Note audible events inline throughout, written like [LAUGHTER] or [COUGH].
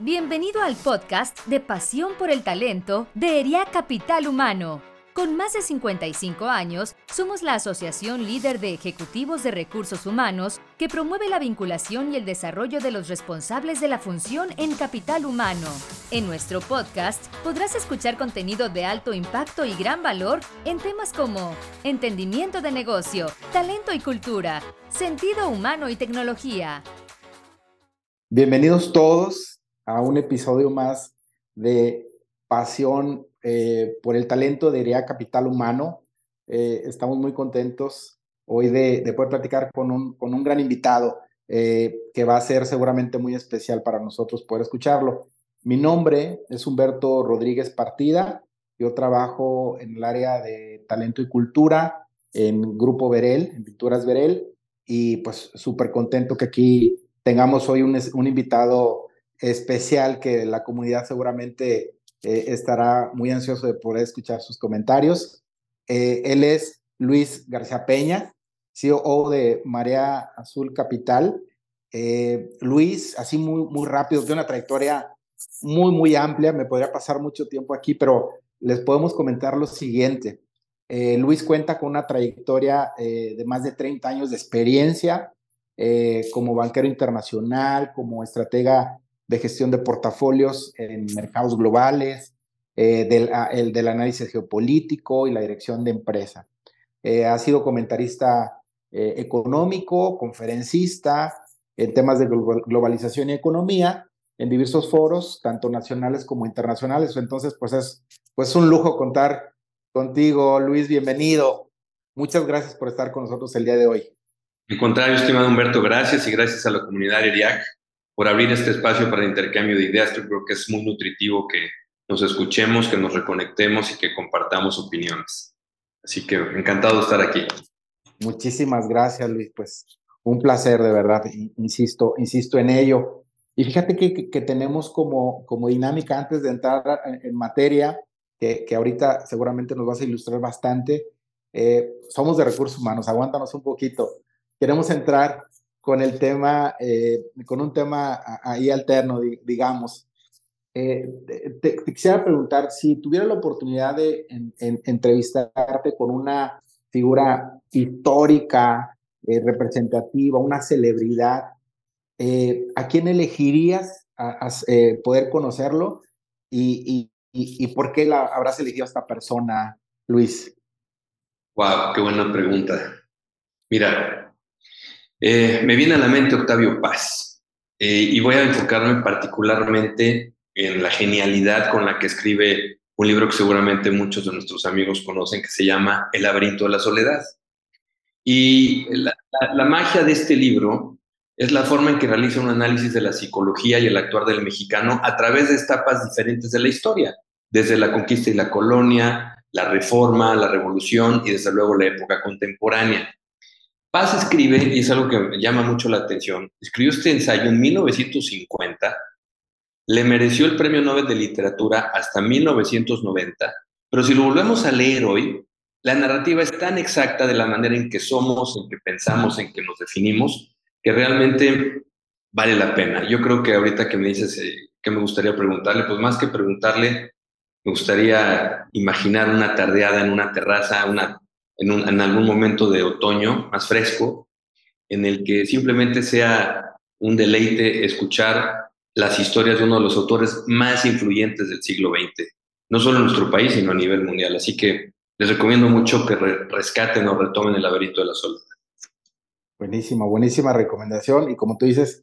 Bienvenido al podcast de Pasión por el Talento de ERIA Capital Humano. Con más de 55 años, somos la asociación líder de ejecutivos de recursos humanos que promueve la vinculación y el desarrollo de los responsables de la función en capital humano. En nuestro podcast podrás escuchar contenido de alto impacto y gran valor en temas como entendimiento de negocio, talento y cultura, sentido humano y tecnología. Bienvenidos todos a un episodio más de Pasión eh, por el talento de IREA Capital Humano. Eh, estamos muy contentos hoy de, poder platicar con un, con un gran invitado eh, que va a ser seguramente muy especial para nosotros poder escucharlo. Mi nombre es Humberto Rodríguez Partida. Yo trabajo en el área de talento y cultura en Grupo Verel, en Pinturas Verel, y pues súper contento que aquí tengamos hoy un, un invitado especial que la comunidad seguramente eh, estará muy ansioso de poder escuchar sus comentarios. Eh, él es Luis García Peña, CEO de Marea Azul Capital. Eh, Luis, así muy, muy rápido, tiene una trayectoria muy, muy amplia, me podría pasar mucho tiempo aquí, pero les podemos comentar lo siguiente. Luis cuenta con una trayectoria de más de 30 años de experiencia como banquero internacional, como estratega de gestión de portafolios en mercados globales, eh, del, ah, el análisis geopolítico y la dirección de empresa. Eh, ha sido comentarista eh, económico, conferencista en temas de globalización y economía en diversos foros, tanto nacionales como internacionales. Entonces, pues es pues un lujo contar contigo, Luis, bienvenido. Muchas gracias por estar con nosotros el día de hoy. Al contrario, estimado Humberto, gracias y gracias a la comunidad ERIAC por abrir este espacio para el intercambio de ideas. Yo creo que es muy nutritivo que nos escuchemos, que nos reconectemos y que compartamos opiniones. Así que encantado de estar aquí. Muchísimas gracias, Luis. Pues un placer, de verdad. Insisto, insisto en ello. Y fíjate que, que, tenemos como, como dinámica antes de entrar en, materia, que, que, ahorita seguramente nos vas a ilustrar bastante. Eh, somos de recursos humanos, aguántanos un poquito. Queremos entrar con el tema, eh, con un tema ahí alterno, digamos. Eh, te, quisiera preguntar si tuviera la oportunidad de entrevistarte con una figura histórica, eh, representativa, una celebridad, ¿a quién elegirías a, poder conocerlo y, y, y, por qué la, habrás elegido a esta persona, Luis? Wow, qué buena pregunta. Mira, eh, me viene a la mente Octavio Paz eh, y voy a enfocarme particularmente en la genialidad con la que escribe un libro que seguramente muchos de nuestros amigos conocen que se llama El laberinto de la soledad. Y la, la magia de este libro es la forma en que realiza un análisis de la psicología y el actuar del mexicano a través de etapas diferentes de la historia, desde la conquista y la colonia, la reforma, la revolución y desde luego la época contemporánea. Paz escribe, y es algo que me llama mucho la atención, escribió este ensayo en 1950, le mereció el Premio Nobel de Literatura hasta 1990, pero si lo volvemos a leer hoy, la narrativa es tan exacta de la manera en que somos, en que pensamos, en que nos definimos, que realmente vale la pena. Yo creo que ahorita que me dices eh, que me gustaría preguntarle, pues más que preguntarle, me gustaría imaginar una tardeada en una terraza, una en, algún momento de otoño más fresco, en el que simplemente sea un deleite escuchar las historias de uno de los autores más influyentes del siglo XX, no solo en nuestro país, sino a nivel mundial. Así que les recomiendo mucho que rescaten o retomen el laberinto de la soledad. Buenísima, buenísima recomendación. Y como tú dices,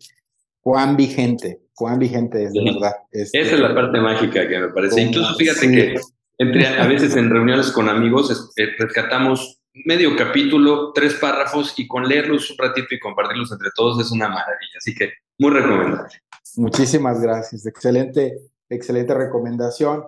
cuán vigente, cuán vigente es, de verdad. Esa es la parte mágica que me parece. Incluso fíjate que entre, a veces en reuniones con amigos eh, rescatamos medio capítulo, tres párrafos y con leerlos un ratito y compartirlos entre todos es una maravilla. Así que muy recomendable. Muchísimas gracias. Excelente, excelente recomendación.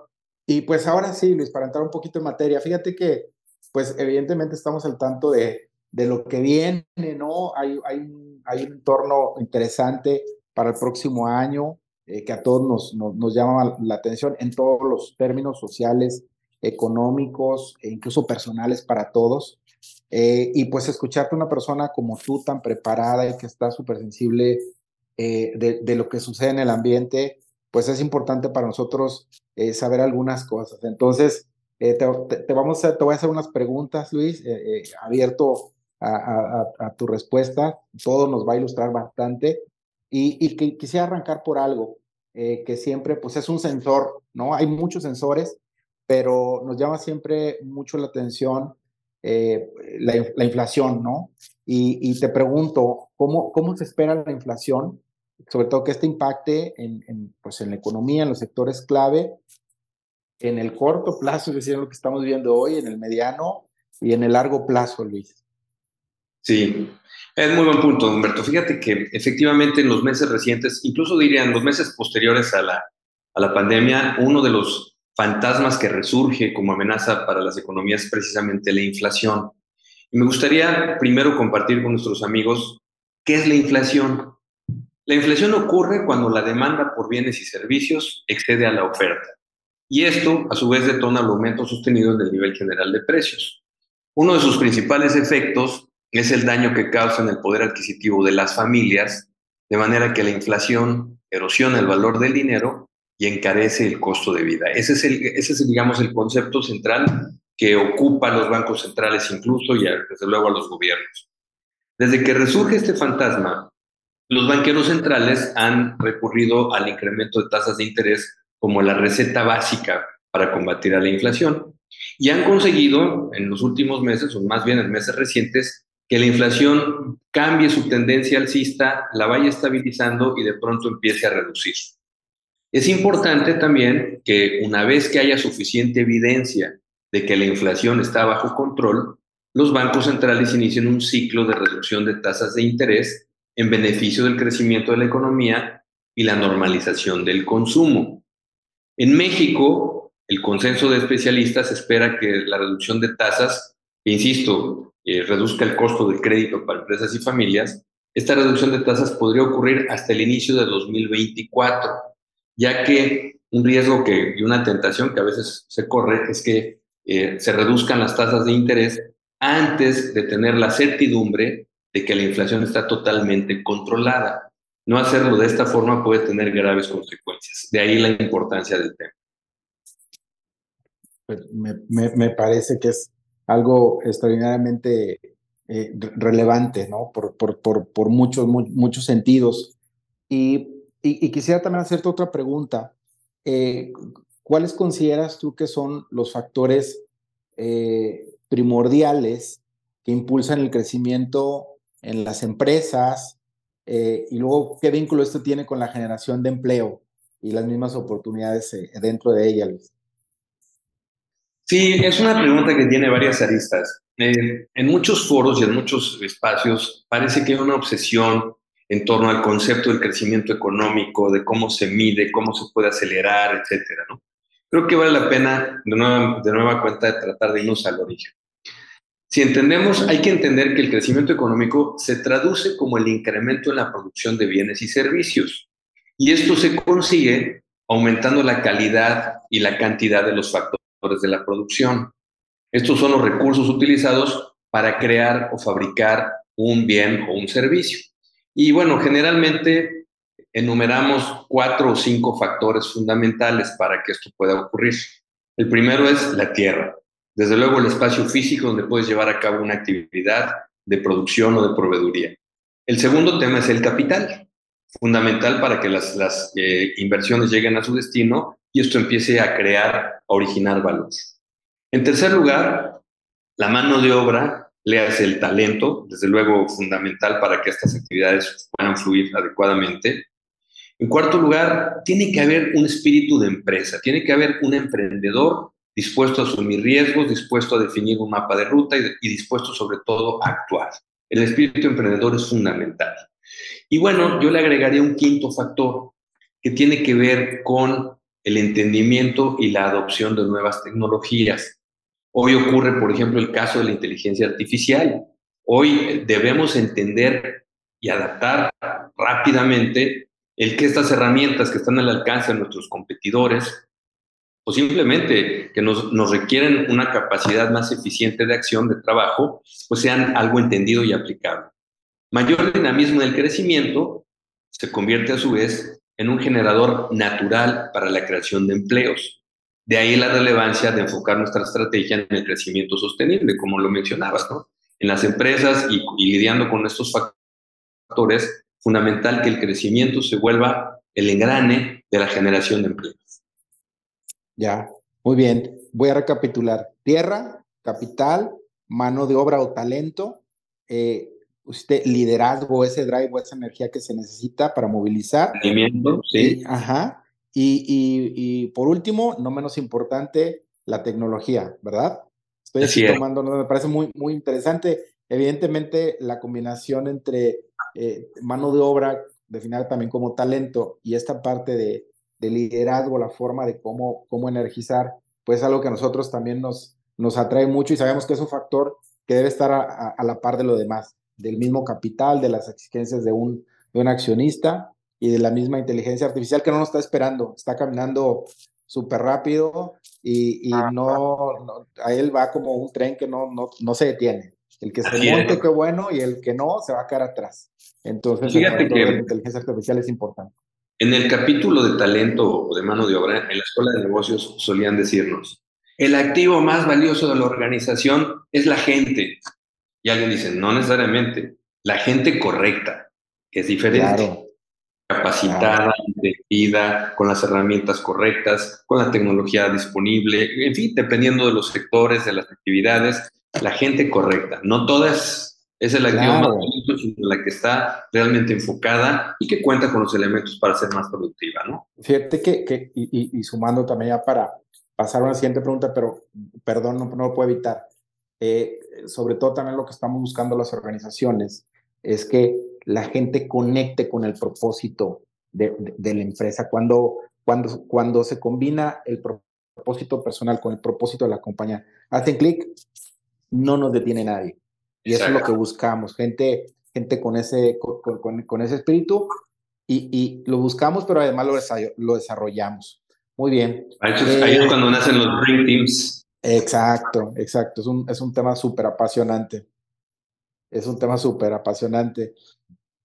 Y pues ahora sí, Luis, para entrar un poquito en materia, fíjate que pues evidentemente estamos al tanto de, de lo que viene, ¿no? Hay, hay, hay un entorno interesante para el próximo año. Eh, que a todos nos, nos, llama la atención en todos los términos sociales, económicos e incluso personales para todos. Eh, y pues escucharte una persona como tú, tan preparada y que está súper sensible eh, de, lo que sucede en el ambiente, pues es importante para nosotros eh, saber algunas cosas. Entonces, te, vamos a, te voy a hacer unas preguntas, Luis, abierto a, tu respuesta. Todo nos va a ilustrar bastante. Y, y que, quisiera arrancar por algo que siempre, pues es un sensor, ¿no? Hay muchos sensores, pero nos llama siempre mucho la atención la, la, inflación, ¿no? Y, te pregunto, ¿cómo, ¿cómo se espera la inflación? Sobre todo que este impacte en, pues en la economía, en los sectores clave, en el corto plazo, es decir, lo que estamos viendo hoy, en el mediano y en el largo plazo, Luis. Sí, es muy buen punto, Humberto. Fíjate que efectivamente en los meses recientes, incluso diría en los meses posteriores a la, a la pandemia, uno de los fantasmas que resurge como amenaza para las economías es precisamente la inflación. Y me gustaría primero compartir con nuestros amigos qué es la inflación. La inflación ocurre cuando la demanda por bienes y servicios excede a la oferta. Y esto, a su vez, detona el aumento sostenido del nivel general de precios. Uno de sus principales efectos es el daño que causa en el poder adquisitivo de las familias, de manera que la inflación erosiona el valor del dinero y encarece el costo de vida. Ese es, el, ese es digamos, el concepto central que ocupa a los bancos centrales incluso y desde luego a los gobiernos. Desde que resurge este fantasma, los banqueros centrales han recurrido al incremento de tasas de interés como la receta básica para combatir a la inflación y han conseguido en los últimos meses, o más bien en meses recientes, que la inflación cambie su tendencia alcista, la vaya estabilizando y de pronto empiece a reducir. Es importante también que una vez que haya suficiente evidencia de que la inflación está bajo control, los bancos centrales inician un ciclo de reducción de tasas de interés en beneficio del crecimiento de la economía y la normalización del consumo. En México, el consenso de especialistas espera que la reducción de tasas, insisto, eh, reduzca el costo del crédito para empresas y familias, esta reducción de tasas podría ocurrir hasta el inicio de 2024, ya que un riesgo que, y una tentación que a veces se corre es que eh, se reduzcan las tasas de interés antes de tener la certidumbre de que la inflación está totalmente controlada. No hacerlo de esta forma puede tener graves consecuencias. De ahí la importancia del tema. Pues, me, parece que es algo extraordinariamente eh, relevante, ¿no? Por, por, muchos, muchos sentidos. Y, quisiera también hacerte otra pregunta. Eh, ¿cuáles consideras tú que son los factores eh, primordiales que impulsan el crecimiento en las empresas? Y luego, ¿qué vínculo esto tiene con la generación de empleo y las mismas oportunidades dentro de ella, Sí, es una pregunta que tiene varias aristas. en muchos foros y en muchos espacios parece que hay una obsesión en torno al concepto del crecimiento económico, de cómo se mide, cómo se puede acelerar, etcétera, ¿no? creo que vale la pena de nueva, de nueva cuenta tratar de irnos al origen. Si entendemos, hay que entender que el crecimiento económico se traduce como el incremento en la producción de bienes y servicios. Y esto se consigue aumentando la calidad y la cantidad de los factores de la producción. Estos son los recursos utilizados para crear o fabricar un bien o un servicio. Y bueno, generalmente enumeramos cuatro o cinco factores fundamentales para que esto pueda ocurrir. El primero es la tierra. Desde luego el espacio físico donde puedes llevar a cabo una actividad de producción o de proveeduría. El segundo tema es el capital, fundamental para que las, las eh, inversiones lleguen a su destino y esto empiece a crear, a originar valor. En tercer lugar, la mano de obra, le hace el talento, desde luego fundamental para que estas actividades puedan fluir adecuadamente. En cuarto lugar, tiene que haber un espíritu de empresa, tiene que haber un emprendedor dispuesto a asumir riesgos, dispuesto a definir un mapa de ruta y, dispuesto sobre todo a actuar. El espíritu emprendedor es fundamental. Y bueno, yo le agregaría un quinto factor que tiene que ver con el entendimiento y la adopción de nuevas tecnologías. Hoy ocurre, por ejemplo, el caso de la inteligencia artificial. Hoy debemos entender y adaptar rápidamente el que estas herramientas que están al alcance de nuestros competidores, o simplemente que nos, nos, requieren una capacidad más eficiente de acción, de trabajo, pues sean algo entendido y aplicable. Mayor dinamismo en el crecimiento se convierte a su vez en un generador natural para la creación de empleos. De ahí la relevancia de enfocar nuestra estrategia en el crecimiento sostenible, como lo mencionabas, ¿no? En las empresas y, y lidiando con estos factores, fundamental que el crecimiento se vuelva el engrane de la generación de empleos. Ya, muy bien. Voy a recapitular. Tierra, capital, mano de obra o talento, eh, usted, liderazgo, ese drive o esa energía que se necesita para movilizar. sí. ajá. Y, y, por último, no menos importante, la tecnología, ¿verdad? Estoy aquí tomando, me parece muy, muy interesante. Evidentemente, la combinación entre eh, mano de obra, definida también como talento, y esta parte de, de, liderazgo, la forma de cómo, cómo energizar, pues es algo que a nosotros también nos, nos atrae mucho y sabemos que es un factor que debe estar a, la par de lo demás, del mismo capital, de las exigencias de un, de un accionista y de la misma inteligencia artificial que no nos está esperando, está caminando súper rápido y, y no, a él va como un tren que no, no, no se detiene. El que se monte, qué bueno, y el que no, se va a quedar atrás. Entonces, Fíjate que la inteligencia artificial es importante. En el capítulo de talento o de mano de obra, en la escuela de negocios solían decirnos, el activo más valioso de la organización es la gente. Y alguien dice, no necesariamente, la gente correcta, que es diferente. Capacitada, claro. con las herramientas correctas, con la tecnología disponible, en fin, dependiendo de los sectores, de las actividades, la gente correcta. No todas es el activo valioso, sino la que está realmente enfocada y que cuenta con los elementos para ser más productiva, ¿no? Fíjate que, que y, y sumando también ya para, pasar a una siguiente pregunta, pero perdón, no, lo puedo evitar. Eh, sobre todo también lo que estamos buscando las organizaciones es que la gente conecte con el propósito de, de, la empresa. Cuando, cuando, cuando se combina el propósito personal con el propósito de la compañía, hacen clic, no nos detiene nadie. Y eso es lo que buscamos, gente, gente con, ese, con, con, ese espíritu y, y, lo buscamos, pero además lo, lo desarrollamos. Muy bien. Ahí es, eh, cuando nacen los Dream Teams. Exacto, exacto. Es un, es un tema súper apasionante. Es un tema súper apasionante.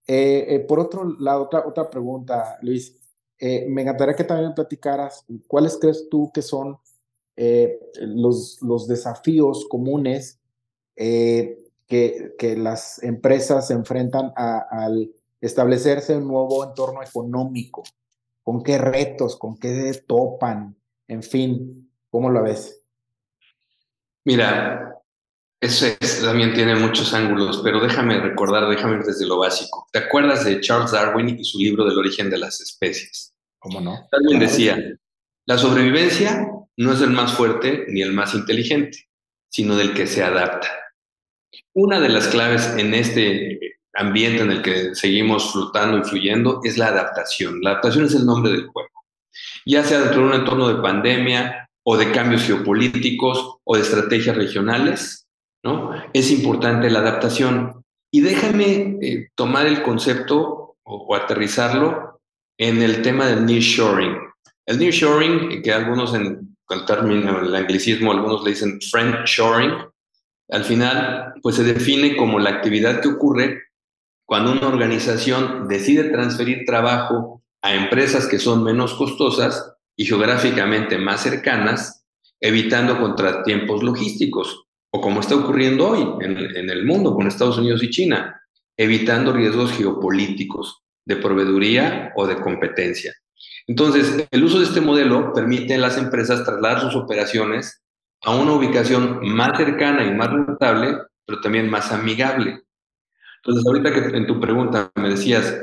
Eh, eh, por otro lado, otra, otra pregunta, Luis. me encantaría que también platicaras cuáles crees tú que son los, los desafíos comunes que, que las empresas se enfrentan al establecerse un nuevo entorno económico con qué retos, con qué topan, en fin, ¿cómo lo ves? Mira, eso también tiene muchos ángulos, pero déjame recordar, déjame ir desde lo básico. ¿Te acuerdas de Charles Darwin y su libro del origen de las especies? ¿Cómo no? Darwin decía, la sobrevivencia no es el más fuerte ni el más inteligente, sino del que se adapta. Una de las claves en este ambiente en el que seguimos flotando y fluyendo es la adaptación. La adaptación es el nombre del juego. Ya sea dentro de un entorno de pandemia o de cambios geopolíticos o de estrategias regionales, ¿no? Es importante la adaptación. Y déjame eh, tomar el concepto o, aterrizarlo en el tema del nearshoring. El nearshoring, que algunos en el término, el anglicismo, algunos le dicen friendshoring, al final, pues se define como la actividad que ocurre cuando una organización decide transferir trabajo a empresas que son menos costosas y geográficamente más cercanas, evitando contratiempos logísticos, o como está ocurriendo hoy en, el mundo con Estados Unidos y China, evitando riesgos geopolíticos de proveeduría o de competencia. Entonces, el uso de este modelo permite a las empresas trasladar sus operaciones a una ubicación más cercana y más rentable, pero también más amigable, entonces, ahorita que en tu pregunta me decías,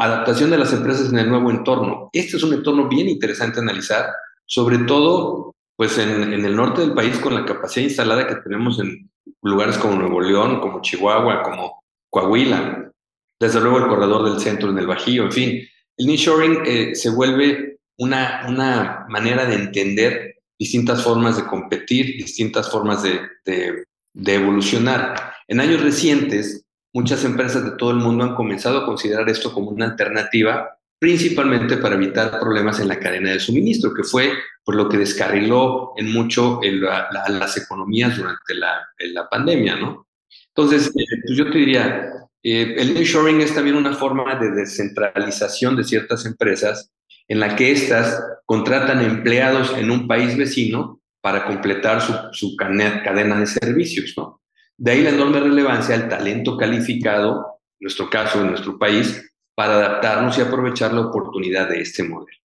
adaptación de las empresas en el nuevo entorno. Este es un entorno bien interesante analizar, sobre todo pues en, el norte del país con la capacidad instalada que tenemos en lugares como Nuevo León, como Chihuahua, como Coahuila, desde luego el corredor del centro en el Bajío, en fin. El nearshoring eh, se vuelve una, una manera de entender distintas formas de competir, distintas formas de, de evolucionar. En años recientes, muchas empresas de todo el mundo han comenzado a considerar esto como una alternativa, principalmente para evitar problemas en la cadena de suministro, que fue por lo que descarriló en mucho las economías durante la, la, pandemia, ¿no? Entonces, eh, pues yo te diría, eh, el nearshoring es también una forma de descentralización de ciertas empresas en la que éstas contratan empleados en un país vecino para completar su, su cadena de servicios, ¿no? De ahí la enorme relevancia al talento calificado, en nuestro caso, en nuestro país, para adaptarnos y aprovechar la oportunidad de este modelo.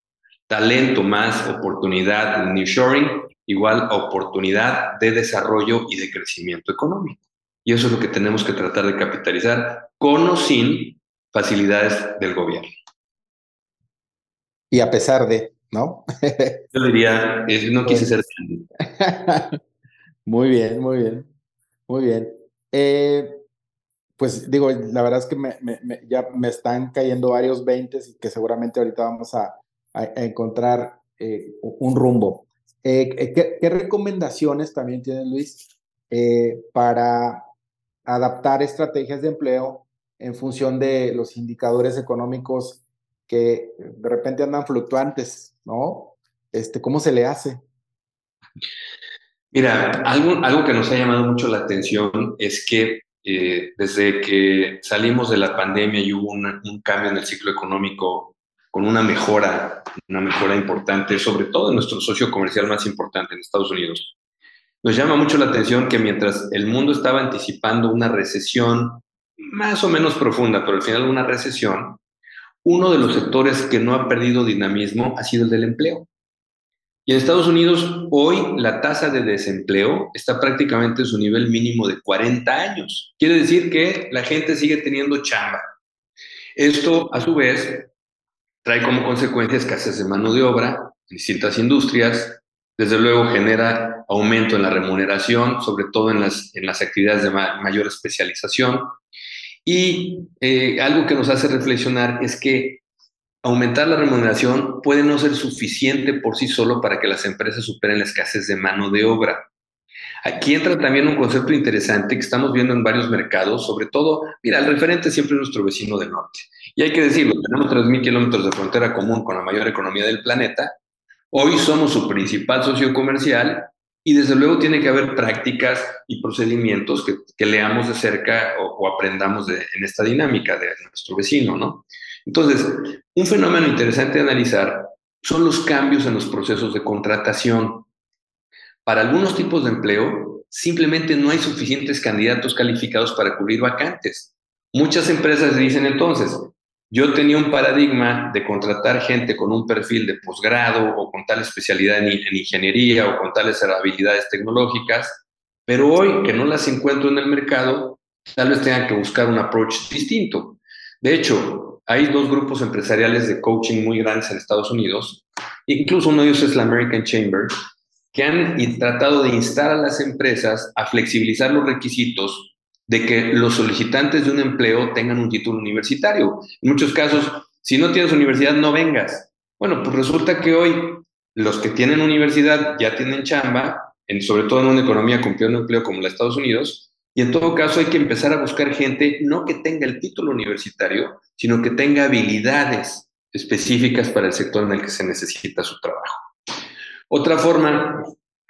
Talento más oportunidad de nearshoring igual oportunidad de desarrollo y de crecimiento económico. Y eso es lo que tenemos que tratar de capitalizar con o sin facilidades del gobierno. Y a pesar de, ¿no? Yo diría, no quise ser. [LAUGHS] muy bien, muy bien, muy bien. Eh, pues digo, la verdad es que me, ya me están cayendo varios veintes y que seguramente ahorita vamos a, encontrar eh, un rumbo. Eh, ¿qué, recomendaciones también tiene Luis para adaptar estrategias de empleo en función de los indicadores económicos que de repente andan fluctuantes, ¿no? Este, ¿Cómo se le hace? Mira, algo, algo que nos ha llamado mucho la atención es que eh, desde que salimos de la pandemia y hubo un cambio en el ciclo económico con una mejora, una mejora importante, sobre todo en nuestro socio comercial más importante en Estados Unidos. Nos llama mucho la atención que mientras el mundo estaba anticipando una recesión más o menos profunda, pero al final una recesión, uno de los sectores que no ha perdido dinamismo ha sido el del empleo. En Estados Unidos hoy la tasa de desempleo está prácticamente en su nivel mínimo de 40 años. Quiere decir que la gente sigue teniendo chamba. Esto, a su vez, trae como consecuencia escasez de mano de obra en distintas industrias, desde luego genera aumento en la remuneración, sobre todo en las, en las actividades de mayor especialización. Y eh, algo que nos hace reflexionar es que aumentar la remuneración puede no ser suficiente por sí solo para que las empresas superen la escasez de mano de obra. Aquí entra también un concepto interesante que estamos viendo en varios mercados, sobre todo, mira, el referente siempre es nuestro vecino del norte. Y hay que decirlo, tenemos 3.000 kilómetros de frontera común con la mayor economía del planeta, Hoy somos su principal socio comercial y desde luego tiene que haber prácticas y procedimientos que, leamos de cerca o, aprendamos en esta dinámica de nuestro vecino, ¿no? Entonces, un fenómeno interesante de analizar son los cambios en los procesos de contratación. Para algunos tipos de empleo, simplemente no hay suficientes candidatos calificados para cubrir vacantes. Muchas empresas dicen entonces, yo tenía un paradigma de contratar gente con un perfil de posgrado o con tal especialidad en, ingeniería o con tales habilidades tecnológicas, pero hoy que no las encuentro en el mercado, tal vez tenga que buscar un approach distinto. De hecho, hay dos grupos empresariales de coaching muy grandes en Estados Unidos, incluso uno de ellos es la American Chamber, que han tratado de instar a las empresas a flexibilizar los requisitos de que los solicitantes de un empleo tengan un título universitario. En muchos casos, si no tienes universidad, no vengas. Bueno, pues resulta que hoy los que tienen universidad ya tienen chamba, en, sobre todo en una economía con pleno empleo como la de Estados Unidos, y en todo caso hay que empezar a buscar gente no que tenga el título universitario, sino que tenga habilidades específicas para el sector en el que se necesita su trabajo. Otra forma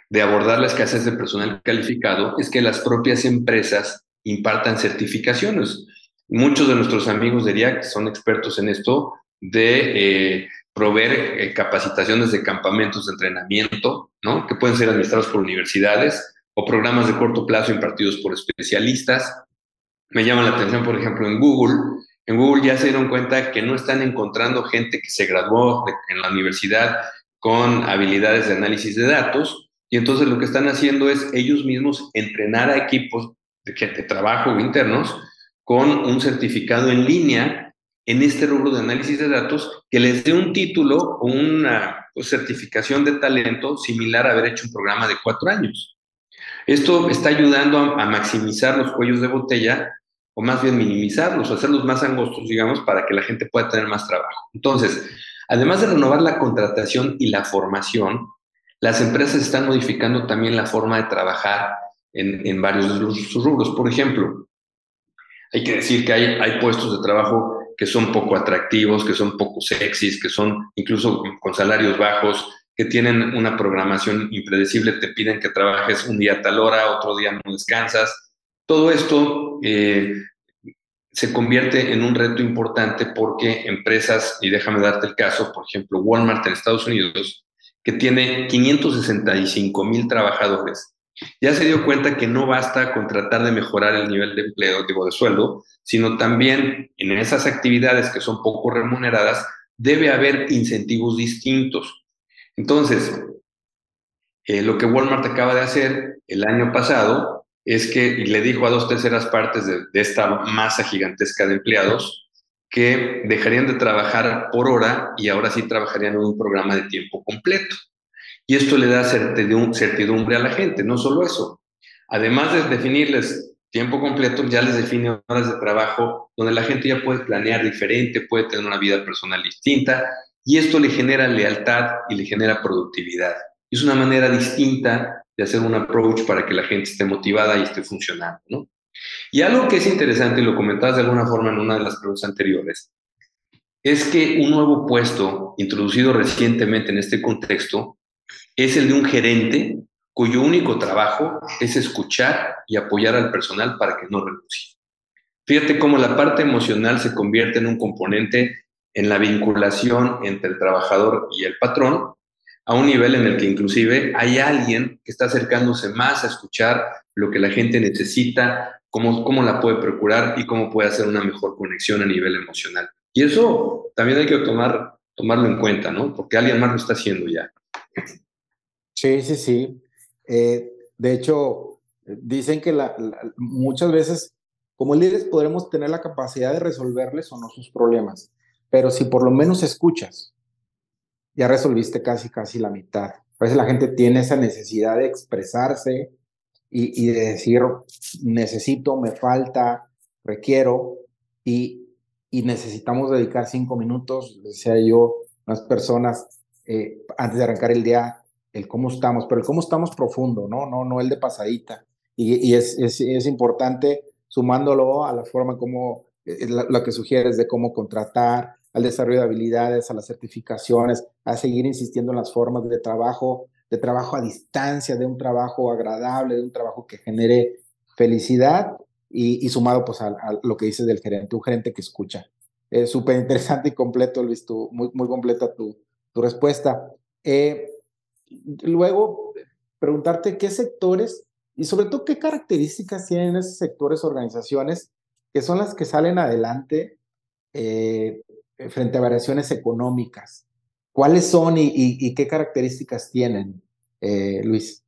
de abordar la escasez de personal calificado es que las propias empresas impartan certificaciones. Muchos de nuestros amigos de que son expertos en esto de eh, proveer eh, capacitaciones de campamentos de entrenamiento, ¿no? que pueden ser administrados por universidades o programas de corto plazo impartidos por especialistas. Me llama la atención, por ejemplo, en Google. En Google ya se dieron cuenta que no están encontrando gente que se graduó en la universidad con habilidades de análisis de datos, y entonces lo que están haciendo es ellos mismos entrenar a equipos de, trabajo internos con un certificado en línea en este rubro de análisis de datos que les dé un título o una pues, certificación de talento similar a haber hecho un programa de cuatro años. Esto está ayudando a, maximizar los cuellos de botella o más bien minimizarlos, hacerlos más angostos, digamos, para que la gente pueda tener más trabajo. Entonces, además de renovar la contratación y la formación, las empresas están modificando también la forma de trabajar en, varios de los rubros. Por ejemplo, hay que decir que hay, hay puestos de trabajo que son poco atractivos, que son poco sexys, que son incluso con salarios bajos, que tienen una programación impredecible, te piden que trabajes un día a tal hora, otro día no descansas. Todo esto eh, se convierte en un reto importante porque empresas, y déjame darte el caso, por ejemplo, Walmart en Estados Unidos, que tiene 565 mil trabajadores, ya se dio cuenta que no basta con tratar de mejorar el nivel de empleo, digo, de sueldo, sino también en esas actividades que son poco remuneradas, debe haber incentivos distintos. Entonces, eh, lo que Walmart acaba de hacer el año pasado es que le dijo a dos terceras partes de, de esta masa gigantesca de empleados que dejarían de trabajar por hora y ahora sí trabajarían en un programa de tiempo completo. Y esto le da certidumbre a la gente, no solo eso. Además de definirles tiempo completo, ya les define horas de trabajo donde la gente ya puede planear diferente, puede tener una vida personal distinta y esto le genera lealtad y le genera productividad. Es una manera distinta de hacer un approach para que la gente esté motivada y esté funcionando, ¿no? Y algo que es interesante, y lo comentabas de alguna forma en una de las preguntas anteriores, es que un nuevo puesto introducido recientemente en este contexto es el de un gerente cuyo único trabajo es escuchar y apoyar al personal para que no renuncie. Fíjate cómo la parte emocional se convierte en un componente en la vinculación entre el trabajador y el patrón, a un nivel en el que inclusive hay alguien que está acercándose más a escuchar lo que la gente necesita, cómo, cómo la puede procurar y cómo puede hacer una mejor conexión a nivel emocional. Y eso también hay que tomar, tomarlo en cuenta, ¿no? Porque alguien más lo está haciendo ya. Sí, sí, sí. Eh, de hecho, dicen que muchas veces como líderes podremos tener la capacidad de resolverles o no sus problemas, pero si por lo menos escuchas, ya resolviste casi, casi la mitad. A veces la gente tiene esa necesidad de expresarse y, de decir, necesito, me falta, requiero, y, y necesitamos dedicar cinco minutos, decía yo, unas personas, eh, antes de arrancar el día, el cómo estamos, pero el cómo estamos profundo, ¿no? No, no el de pasadita. Y, es, es, importante sumándolo a la forma como eh, lo que sugieres de cómo contratar, al desarrollo de habilidades, a las certificaciones, a seguir insistiendo en las formas de trabajo, de trabajo a distancia, de un trabajo agradable, de un trabajo que genere felicidad y, sumado pues a, lo que dices del gerente, un gerente que escucha. Es súper interesante y completo, Luis, tu, muy, muy completa tu, tu respuesta. Eh, luego, preguntarte qué sectores y sobre todo qué características tienen esos sectores, organizaciones, que son las que salen adelante eh, frente a variaciones económicas. ¿Cuáles son y, qué características tienen, eh, Luis?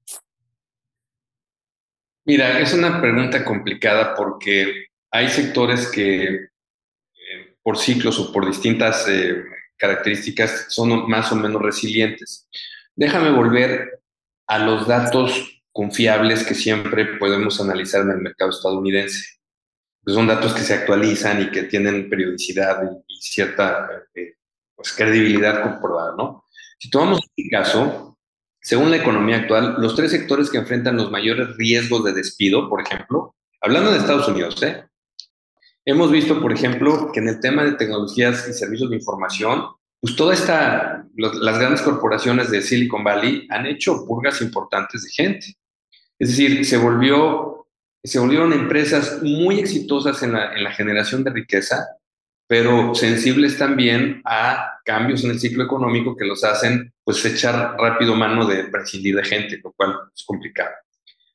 Mira, es una pregunta complicada porque hay sectores que eh, por ciclos o por distintas características son más o menos resilientes. Déjame volver a los datos confiables que siempre podemos analizar en el mercado estadounidense. Pues son datos que se actualizan y que tienen periodicidad y, cierta eh, pues, credibilidad comprobada, ¿no? Si tomamos este caso, según la economía actual, los tres sectores que enfrentan los mayores riesgos de despido, por ejemplo, hablando de Estados Unidos, ¿eh? hemos visto, por ejemplo, que en el tema de tecnologías y servicios de información, pues toda esta, las grandes corporaciones de Silicon Valley han hecho purgas importantes de gente. Es decir, se, volvió, se volvieron empresas muy exitosas en la, en la generación de riqueza, pero sensibles también a cambios en el ciclo económico que los hacen pues echar rápido mano de prescindir de gente, lo cual es complicado.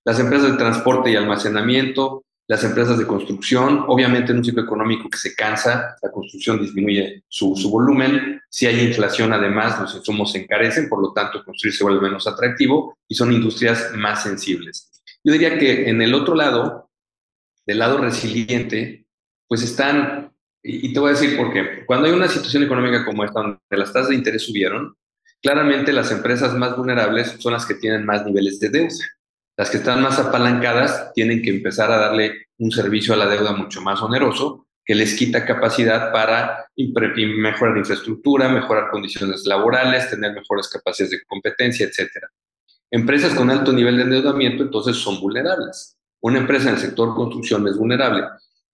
Las empresas de transporte y almacenamiento, las empresas de construcción, obviamente en un ciclo económico que se cansa, la construcción disminuye su, volumen, si hay inflación además los insumos se encarecen, por lo tanto construir se vuelve menos atractivo y son industrias más sensibles. Yo diría que en el otro lado, del lado resiliente, pues están, y, te voy a decir por qué, cuando hay una situación económica como esta, donde las tasas de interés subieron, claramente las empresas más vulnerables son las que tienen más niveles de deuda. Las que están más apalancadas tienen que empezar a darle un servicio a la deuda mucho más oneroso, que les quita capacidad para mejorar infraestructura, mejorar condiciones laborales, tener mejores capacidades de competencia, etc. Empresas con alto nivel de endeudamiento entonces son vulnerables. Una empresa en el sector construcción es vulnerable.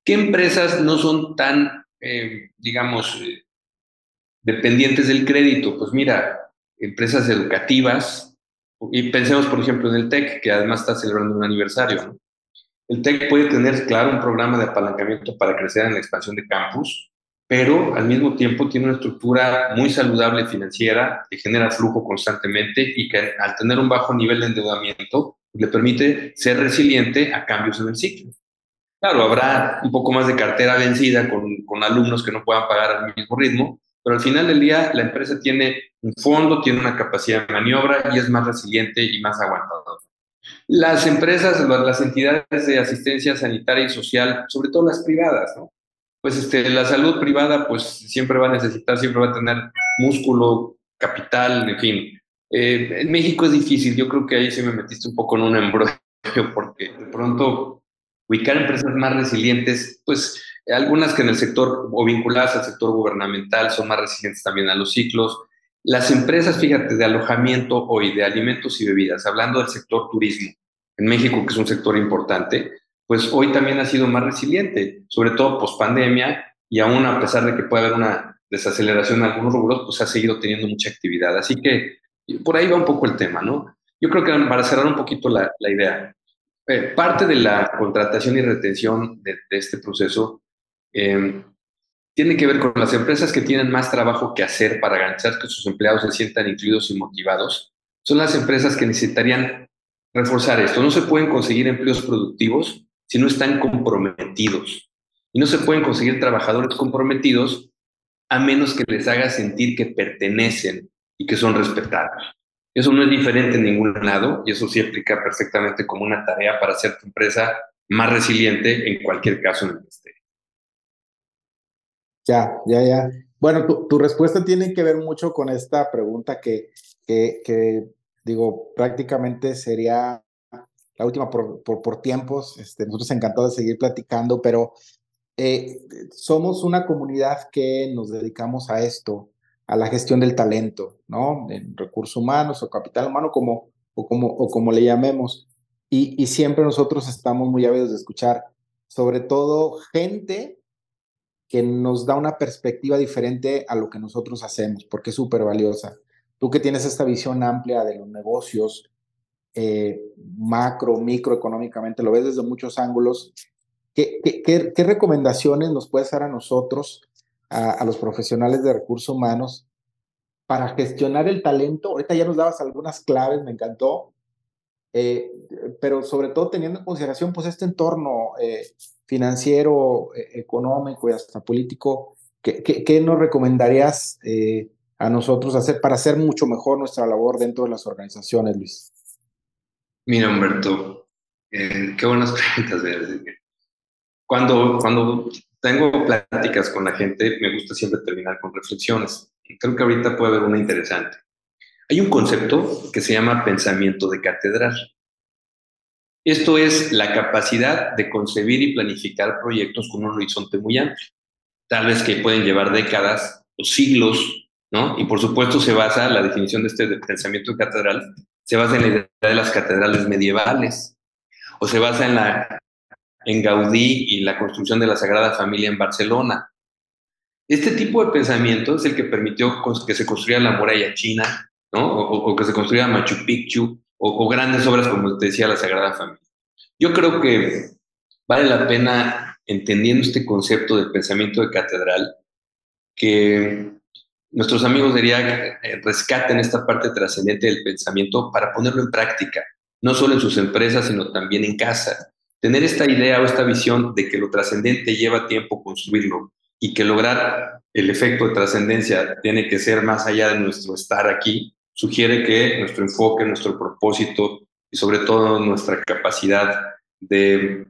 ¿Qué empresas no son tan, eh, digamos, eh, dependientes del crédito? Pues mira, empresas educativas, y pensemos, por ejemplo, en el TEC, que además está celebrando un aniversario. el TEC puede tener, claro, un programa de apalancamiento para crecer en la expansión de campus, pero al mismo tiempo tiene una estructura muy saludable financiera que genera flujo constantemente y que al tener un bajo nivel de endeudamiento le permite ser resiliente a cambios en el ciclo. Claro, habrá un poco más de cartera vencida con, con alumnos que no puedan pagar al mismo ritmo, pero al final del día la empresa tiene un fondo, tiene una capacidad de maniobra y es más resiliente y más aguantadora. Las empresas, las entidades de asistencia sanitaria y social, sobre todo las privadas, ¿no? Pues este, la salud privada, pues siempre va a necesitar, siempre va a tener músculo, capital, en fin. Eh, en México es difícil, yo creo que ahí sí me metiste un poco en un embrollo, [LAUGHS] porque de pronto ubicar empresas más resilientes, pues algunas que en el sector o vinculadas al sector gubernamental son más resilientes también a los ciclos, las empresas, fíjate, de alojamiento hoy, de alimentos y bebidas, hablando del sector turismo, en México, que es un sector importante, pues hoy también ha sido más resiliente, sobre todo post pandemia, y aún a pesar de que puede haber una desaceleración en algunos rubros, pues ha seguido teniendo mucha actividad. Así que por ahí va un poco el tema, ¿no? Yo creo que para cerrar un poquito la, idea, eh, parte de la contratación y retención de, este proceso eh, tiene que ver con las empresas que tienen más trabajo que hacer para garantizar que sus empleados se sientan incluidos y motivados. Son las empresas que necesitarían reforzar esto. No se pueden conseguir empleos productivos si no están comprometidos. Y no se pueden conseguir trabajadores comprometidos a menos que les haga sentir que pertenecen y que son respetados. Eso no es diferente en ningún lado y eso sí aplica perfectamente como una tarea para hacer tu empresa más resiliente en cualquier caso en el que esté. Ya, ya, ya. Bueno, tu, respuesta tiene que ver mucho con esta pregunta que, que digo, prácticamente sería la última por, por, por, tiempos. Este, nosotros encantados de seguir platicando, pero eh, somos una comunidad que nos dedicamos a esto, a la gestión del talento, ¿no? En recursos humanos o capital humano, como, o, como, o como le llamemos. Y, y siempre nosotros estamos muy ávidos de escuchar, sobre todo gente que nos da una perspectiva diferente a lo que nosotros hacemos, porque es súper valiosa. Tú que tienes esta visión amplia de los negocios, eh, macro, microeconómicamente, lo ves desde muchos ángulos, ¿qué, qué, qué, recomendaciones nos puedes dar a nosotros, a, los profesionales de recursos humanos, para gestionar el talento? Ahorita ya nos dabas algunas claves, me encantó, eh, pero sobre todo teniendo en consideración pues este entorno eh, financiero, e, económico y hasta político, ¿qué, qué, nos recomendarías eh, a nosotros hacer para hacer mucho mejor nuestra labor dentro de las organizaciones, Luis? Mira, Humberto, eh, qué buenas [LAUGHS] preguntas. Cuando, cuando tengo pláticas con la gente, me gusta siempre terminar con reflexiones. Creo que ahorita puede haber una interesante. Hay un concepto que se llama pensamiento de catedral. Esto es la capacidad de concebir y planificar proyectos con un horizonte muy amplio, tal vez que pueden llevar décadas o siglos, ¿no? Y por supuesto se basa, la definición de este pensamiento de catedral, se basa en la idea de las catedrales medievales, o se basa en, la, en Gaudí y la construcción de la Sagrada Familia en Barcelona. Este tipo de pensamiento es el que permitió que se construyera la muralla china. O, que se construyera Machu Picchu, o, grandes obras como te decía la Sagrada Familia. Yo creo que vale la pena, entendiendo este concepto de pensamiento de catedral, que nuestros amigos de eh, rescaten esta parte trascendente del pensamiento para ponerlo en práctica, no solo en sus empresas, sino también en casa. Tener esta idea o esta visión de que lo trascendente lleva tiempo construirlo y que lograr el efecto de trascendencia tiene que ser más allá de nuestro estar aquí, sugiere que nuestro enfoque, nuestro propósito y sobre todo nuestra capacidad de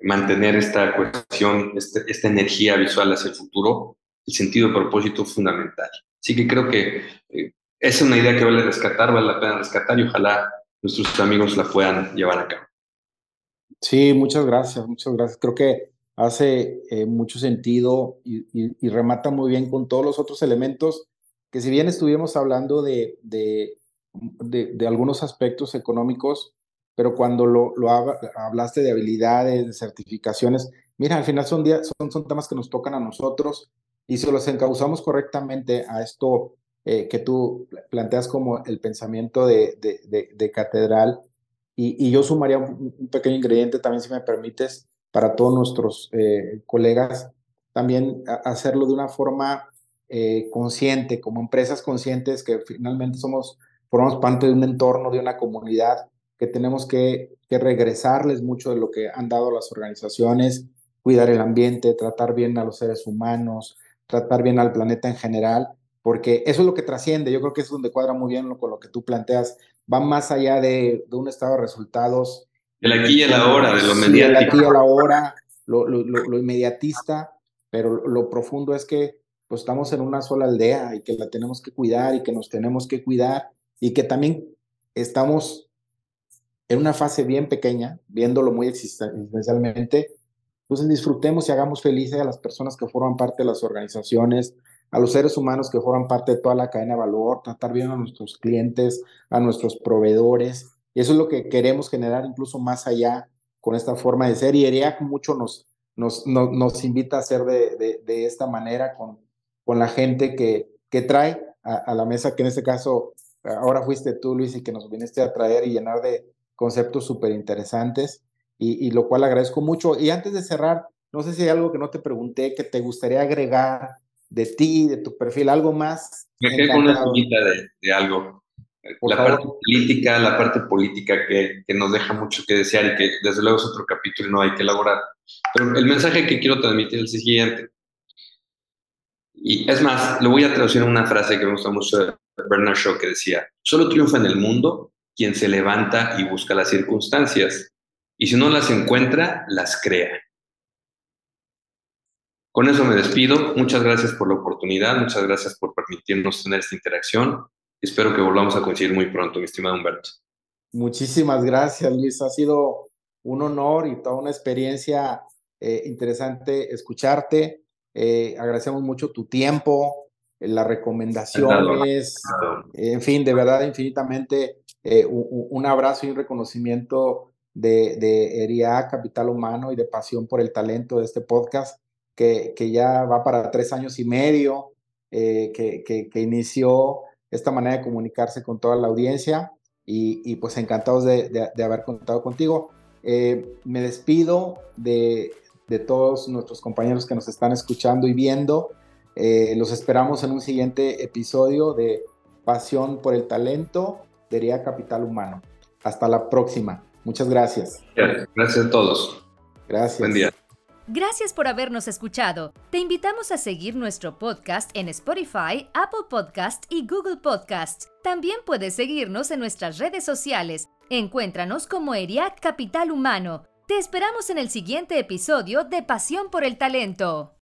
mantener esta cuestión, este, esta energía visual hacia el futuro, el sentido de propósito fundamental. Así que creo que eh, es una idea que vale rescatar, vale la pena rescatar y ojalá nuestros amigos la puedan llevar a cabo. Sí, muchas gracias, muchas gracias. Creo que hace eh, mucho sentido y, y, remata muy bien con todos los otros elementos que si bien estuvimos hablando de, de, de, algunos aspectos económicos, pero cuando lo, lo hablaste de habilidades, de certificaciones, mira, al final son, son, son temas que nos tocan a nosotros y si los encauzamos correctamente a esto eh, que tú planteas como el pensamiento de, de, de, catedral. Y, yo sumaría un, pequeño ingrediente también, si me permites, para todos nuestros eh, colegas, también hacerlo de una forma eh, consciente, como empresas conscientes que finalmente somos, formamos parte de un entorno, de una comunidad, que tenemos que, que regresarles mucho de lo que han dado las organizaciones, cuidar el ambiente, tratar bien a los seres humanos, tratar bien al planeta en general, porque eso es lo que trasciende. Yo creo que es donde cuadra muy bien con lo que tú planteas. Va más allá de, de un estado de resultados. El aquí y el ahora, de lo mediático. El aquí y el ahora, lo, lo, lo, inmediatista, pero lo profundo es que pues, estamos en una sola aldea y que la tenemos que cuidar y que nos tenemos que cuidar y que también estamos en una fase bien pequeña, viéndolo muy existencialmente, entonces disfrutemos y hagamos felices a las personas que forman parte de las organizaciones, a los seres humanos que forman parte de toda la cadena de valor, tratar bien a nuestros clientes, a nuestros proveedores. Y eso es lo que queremos generar incluso más allá con esta forma de ser. Y ERIAC mucho nos, nos, nos, invita a hacer de, de, esta manera con, con la gente que, que trae a, a, la mesa, que en este caso ahora fuiste tú, Luis, y que nos viniste a traer y llenar de conceptos súper interesantes y, lo cual agradezco mucho. Y antes de cerrar, no sé si hay algo que no te pregunté que te gustaría agregar de ti, de tu perfil, algo más. Me quedé con una de, de, algo. la parte política, la parte política que, que, nos deja mucho que desear y que desde luego es otro capítulo y no hay que elaborar. Pero el mensaje que quiero transmitir es el siguiente. Y es más, lo voy a traducir en una frase que me gusta mucho de Bernard Shaw que decía, solo triunfa en el mundo quien se levanta y busca las circunstancias, y si no las encuentra, las crea. Con eso me despido. Muchas gracias por la oportunidad, muchas gracias por permitirnos tener esta interacción. Espero que volvamos a coincidir muy pronto, mi estimado Humberto. Muchísimas gracias, Luis. Ha sido un honor y toda una experiencia eh, interesante escucharte. Eh, agradecemos mucho tu tiempo, las recomendaciones, en fin, de verdad, infinitamente eh, un, abrazo y un reconocimiento de, de ERIA Capital Humano y de Pasión por el Talento de este podcast, que, que ya va para tres años y medio, eh, que, que, inició esta manera de comunicarse con toda la audiencia y, y pues encantados de, de, haber contado contigo. Eh, me despido de, de, todos nuestros compañeros que nos están escuchando y viendo. Eh, los esperamos en un siguiente episodio de Pasión por el Talento de Capital Humano. Hasta la próxima. Muchas gracias. Gracias a todos. Gracias. Buen día. Gracias por habernos escuchado. Te invitamos a seguir nuestro podcast en Spotify, Apple Podcast y Google Podcast. También puedes seguirnos en nuestras redes sociales. Encuéntranos como ERIAC Capital Humano. Te esperamos en el siguiente episodio de Pasión por el Talento.